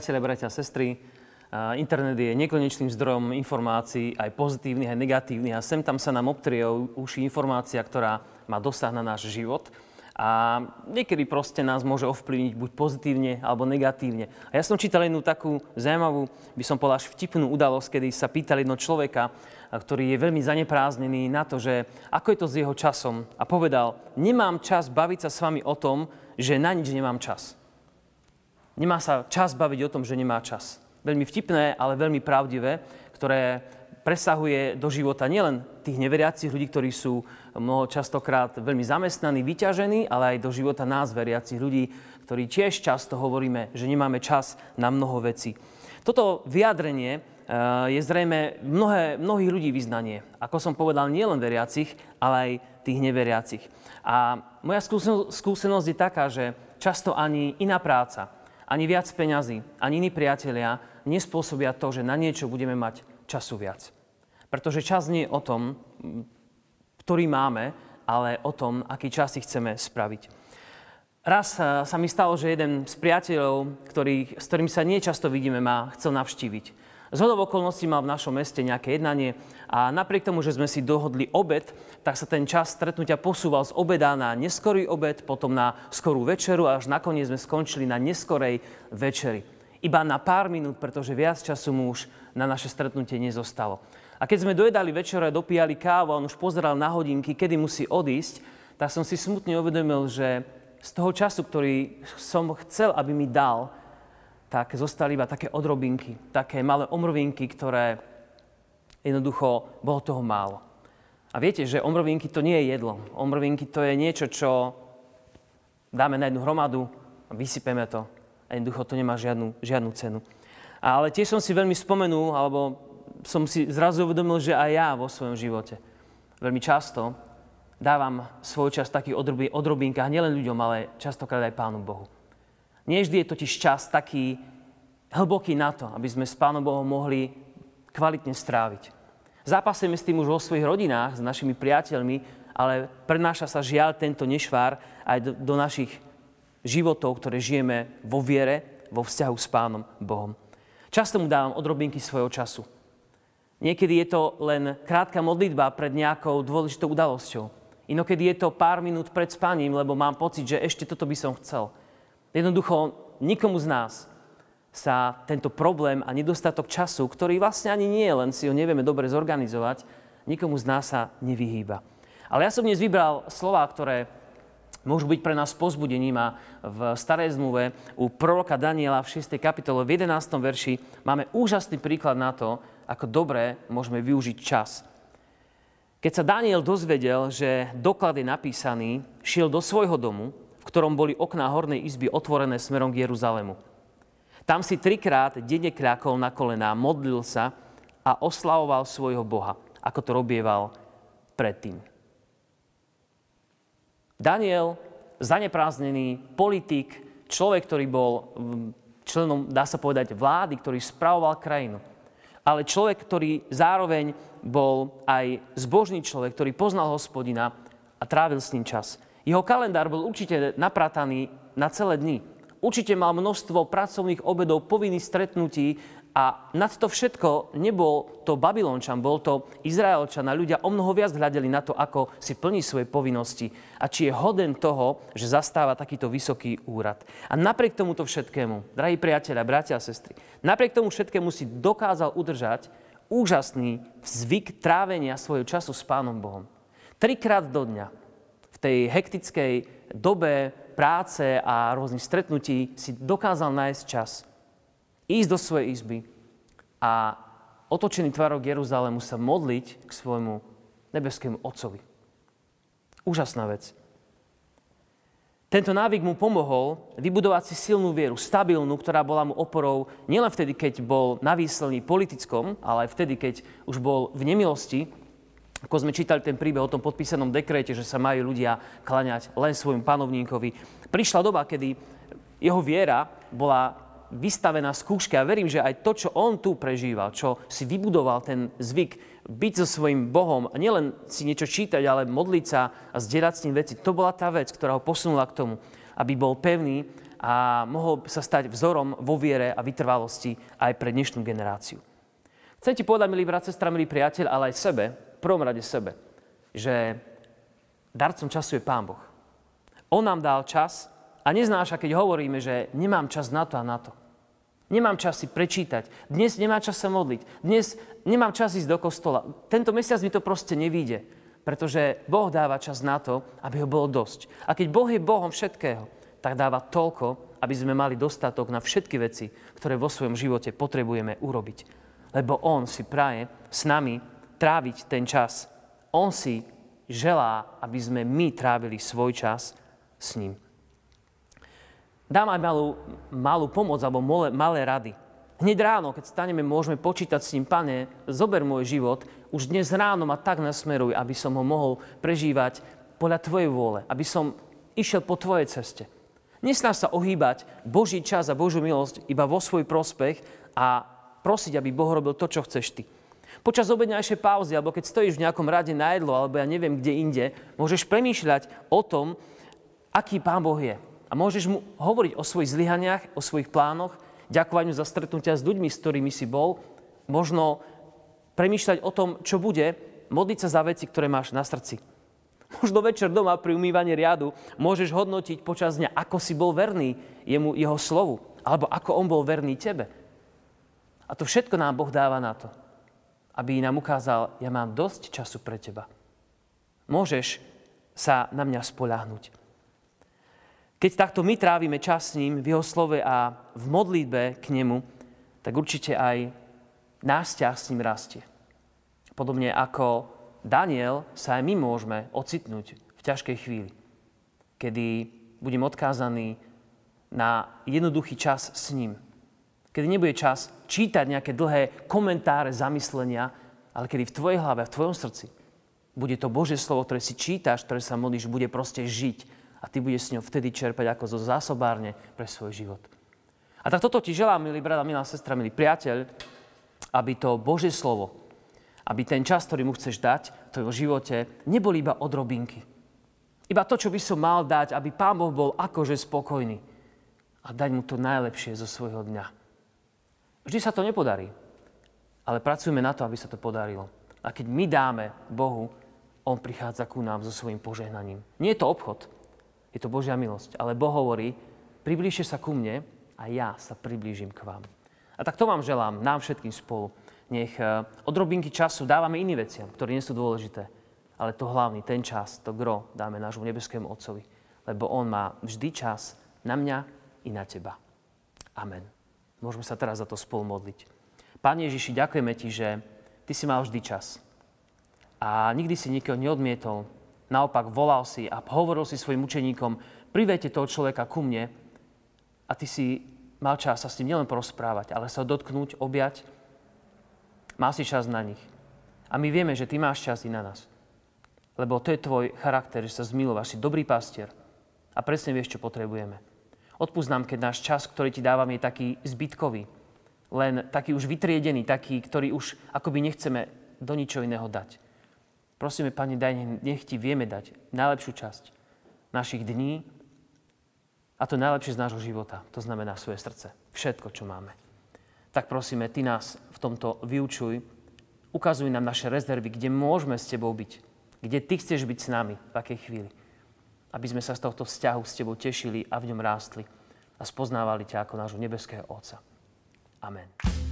Priatelia, bratia a sestry, internet je nekonečným zdrojom informácií, aj pozitívnych, aj negatívnych a sem tam sa nám obtrie uši informácia, ktorá má dosah na náš život a niekedy proste nás môže ovplyvniť buď pozitívne alebo negatívne. A ja som čítal jednu takú zaujímavú, by som povedal až vtipnú udalosť, kedy sa pýtali jedno človeka, ktorý je veľmi zanepráznený na to, že ako je to s jeho časom a povedal, nemám čas baviť sa s vami o tom, že na nič nemám čas. Nemá sa čas baviť o tom, že nemá čas. Veľmi vtipné, ale veľmi pravdivé, ktoré presahuje do života nielen tých neveriacich ľudí, ktorí sú mnoho častokrát veľmi zamestnaní, vyťažení, ale aj do života nás, veriacich ľudí, ktorí tiež často hovoríme, že nemáme čas na mnoho vecí. Toto vyjadrenie eh, je zrejme mnohé, mnohých ľudí vyznanie. Ako som povedal, nielen veriacich, ale aj tých neveriacich. A moja skúsenosť je taká, že často ani iná práca, ani viac peňazí, ani iní priatelia nespôsobia to, že na niečo budeme mať času viac. Pretože čas nie je o tom, ktorý máme, ale o tom, aký čas si chceme spraviť. Raz sa mi stalo, že jeden z priateľov, ktorý, s ktorým sa niečasto vidíme, ma chcel navštíviť. Z hodov okolností mal v našom meste nejaké jednanie a napriek tomu, že sme si dohodli obed, tak sa ten čas stretnutia posúval z obeda na neskorý obed, potom na skorú večeru a až nakoniec sme skončili na neskorej večeri. Iba na pár minút, pretože viac času mu už na naše stretnutie nezostalo. A keď sme dojedali večer a dopíjali kávu a on už pozeral na hodinky, kedy musí odísť, tak som si smutne uvedomil, že z toho času, ktorý som chcel, aby mi dal, tak zostali iba také odrobinky, také malé omrvinky, ktoré jednoducho bolo toho málo. A viete, že omrvinky to nie je jedlo. Omrvinky to je niečo, čo dáme na jednu hromadu a vysypeme to. A jednoducho to nemá žiadnu, žiadnu cenu. Ale tiež som si veľmi spomenul, alebo som si zrazu uvedomil, že aj ja vo svojom živote veľmi často dávam svoj čas v takých odrobinkách nielen ľuďom, ale častokrát aj Pánu Bohu. Nie vždy je totiž čas taký hlboký na to, aby sme s Pánom Bohom mohli kvalitne stráviť. Zápasíme s tým už vo svojich rodinách, s našimi priateľmi, ale prenáša sa žiaľ tento nešvár aj do, do našich životov, ktoré žijeme vo viere, vo vzťahu s Pánom Bohom. Často mu dávam odrobinky svojho času. Niekedy je to len krátka modlitba pred nejakou dôležitou udalosťou. Inokedy je to pár minút pred spaním, lebo mám pocit, že ešte toto by som chcel. Jednoducho nikomu z nás sa tento problém a nedostatok času, ktorý vlastne ani nie len si ho nevieme dobre zorganizovať, nikomu z nás sa nevyhýba. Ale ja som dnes vybral slova, ktoré môžu byť pre nás pozbudením a v starej zmluve u proroka Daniela v 6. kapitole v 11. verši máme úžasný príklad na to, ako dobre môžeme využiť čas. Keď sa Daniel dozvedel, že doklad je napísaný, šiel do svojho domu, v ktorom boli okná hornej izby otvorené smerom k Jeruzalému. Tam si trikrát denne kľakol na kolená, modlil sa a oslavoval svojho Boha, ako to robieval predtým. Daniel, zanepráznený politik, človek, ktorý bol mm, členom, dá sa povedať, vlády, ktorý spravoval krajinu. Ale človek, ktorý zároveň bol aj zbožný človek, ktorý poznal hospodina a trávil s ním čas. Jeho kalendár bol určite naprataný na celé dni. Určite mal množstvo pracovných obedov, povinných stretnutí a nad to všetko nebol to Babylončan, bol to Izraelčan a ľudia o mnoho viac hľadeli na to, ako si plní svoje povinnosti a či je hoden toho, že zastáva takýto vysoký úrad. A napriek tomuto všetkému, drahí priatelia, bratia a sestry, napriek tomu všetkému si dokázal udržať úžasný zvyk trávenia svojho času s Pánom Bohom. Trikrát do dňa tej hektickej dobe práce a rôznych stretnutí si dokázal nájsť čas ísť do svojej izby a otočený tvárok Jeruzalému sa modliť k svojmu nebeskému Otcovi. Úžasná vec. Tento návyk mu pomohol vybudovať si silnú vieru, stabilnú, ktorá bola mu oporou nielen vtedy, keď bol na výslení politickom, ale aj vtedy, keď už bol v nemilosti ako sme čítali ten príbeh o tom podpísanom dekréte, že sa majú ľudia klaňať len svojmu panovníkovi. Prišla doba, kedy jeho viera bola vystavená skúške a verím, že aj to, čo on tu prežíval, čo si vybudoval ten zvyk byť so svojím Bohom a nielen si niečo čítať, ale modliť sa a zdierať s ním veci, to bola tá vec, ktorá ho posunula k tomu, aby bol pevný a mohol sa stať vzorom vo viere a vytrvalosti aj pre dnešnú generáciu. Chcem ti povedať, milý brat, sestra, milý priateľ, ale aj sebe, prvom rade sebe, že darcom času je Pán Boh. On nám dal čas a neznáša, keď hovoríme, že nemám čas na to a na to. Nemám čas si prečítať. Dnes nemám čas sa modliť. Dnes nemám čas ísť do kostola. Tento mesiac mi to proste nevíde. Pretože Boh dáva čas na to, aby ho bolo dosť. A keď Boh je Bohom všetkého, tak dáva toľko, aby sme mali dostatok na všetky veci, ktoré vo svojom živote potrebujeme urobiť lebo On si praje s nami tráviť ten čas. On si želá, aby sme my trávili svoj čas s ním. Dám aj malú, malú pomoc alebo malé, malé rady. Hneď ráno, keď staneme, môžeme počítať s ním, pane, zober môj život, už dnes ráno ma tak nasmeruj, aby som ho mohol prežívať podľa Tvojej vôle, aby som išiel po Tvojej ceste. Nesnáš sa ohýbať Boží čas a Božiu milosť iba vo svoj prospech a prosiť, aby Boh robil to, čo chceš ty. Počas obedňajšej pauzy, alebo keď stojíš v nejakom rade na jedlo, alebo ja neviem kde inde, môžeš premýšľať o tom, aký Pán Boh je. A môžeš mu hovoriť o svojich zlyhaniach, o svojich plánoch, ďakovať mu za stretnutia s ľuďmi, s ktorými si bol. Možno premýšľať o tom, čo bude, modliť sa za veci, ktoré máš na srdci. Možno večer doma pri umývaní riadu môžeš hodnotiť počas dňa, ako si bol verný jemu, jeho slovu, alebo ako on bol verný tebe. A to všetko nám Boh dáva na to, aby nám ukázal, ja mám dosť času pre teba. Môžeš sa na mňa spoľahnúť. Keď takto my trávime čas s ním v jeho slove a v modlitbe k nemu, tak určite aj náš ťah s ním rastie. Podobne ako Daniel sa aj my môžeme ocitnúť v ťažkej chvíli, kedy budem odkázaný na jednoduchý čas s ním, Kedy nebude čas čítať nejaké dlhé komentáre, zamyslenia, ale kedy v tvojej hlave, v tvojom srdci bude to Božie slovo, ktoré si čítaš, ktoré sa modlíš, bude proste žiť a ty budeš s ňou vtedy čerpať ako zo zásobárne pre svoj život. A tak toto ti želám, milý brat a milá sestra, milý priateľ, aby to Božie slovo, aby ten čas, ktorý mu chceš dať v tvojom živote, nebol iba odrobinky. Iba to, čo by som mal dať, aby Pán Boh bol akože spokojný a dať mu to najlepšie zo svojho dňa. Vždy sa to nepodarí, ale pracujeme na to, aby sa to podarilo. A keď my dáme Bohu, On prichádza ku nám so svojím požehnaním. Nie je to obchod, je to Božia milosť. Ale Boh hovorí, priblížte sa ku mne a ja sa priblížim k vám. A tak to vám želám, nám všetkým spolu. Nech eh, od robinky času dávame iným veciam, ktoré nie sú dôležité. Ale to hlavný, ten čas, to gro dáme nášmu nebeskému Otcovi. Lebo On má vždy čas na mňa i na teba. Amen. Môžeme sa teraz za to spolu modliť. Pane Ježiši, ďakujeme Ti, že Ty si mal vždy čas. A nikdy si nikoho neodmietol. Naopak volal si a hovoril si svojim učeníkom, privejte toho človeka ku mne a Ty si mal čas sa s ním nielen porozprávať, ale sa dotknúť, objať. Mal si čas na nich. A my vieme, že Ty máš čas i na nás. Lebo to je Tvoj charakter, že sa zmilováš, si dobrý pastier a presne vieš, čo potrebujeme. Odpúsť nám, keď náš čas, ktorý ti dávam, je taký zbytkový. Len taký už vytriedený, taký, ktorý už akoby nechceme do ničoho iného dať. Prosíme, Pane, daj, nech ti vieme dať najlepšiu časť našich dní a to najlepšie z nášho života. To znamená svoje srdce. Všetko, čo máme. Tak prosíme, Ty nás v tomto vyučuj. Ukazuj nám naše rezervy, kde môžeme s Tebou byť. Kde Ty chceš byť s nami, v akej chvíli aby sme sa z tohto vzťahu s Tebou tešili a v ňom rástli a spoznávali ťa ako nášho nebeského Otca. Amen.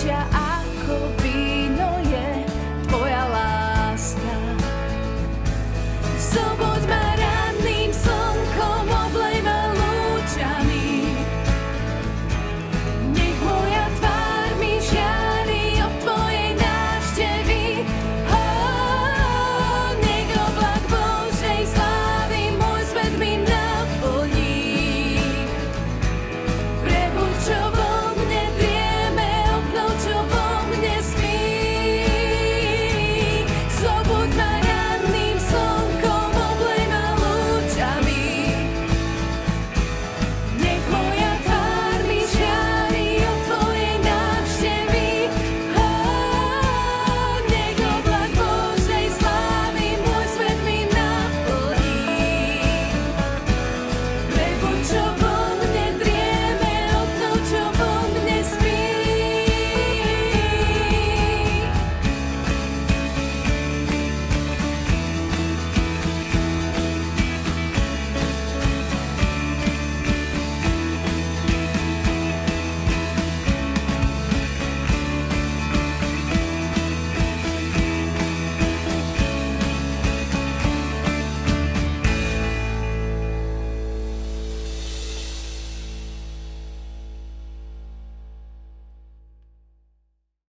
saja aku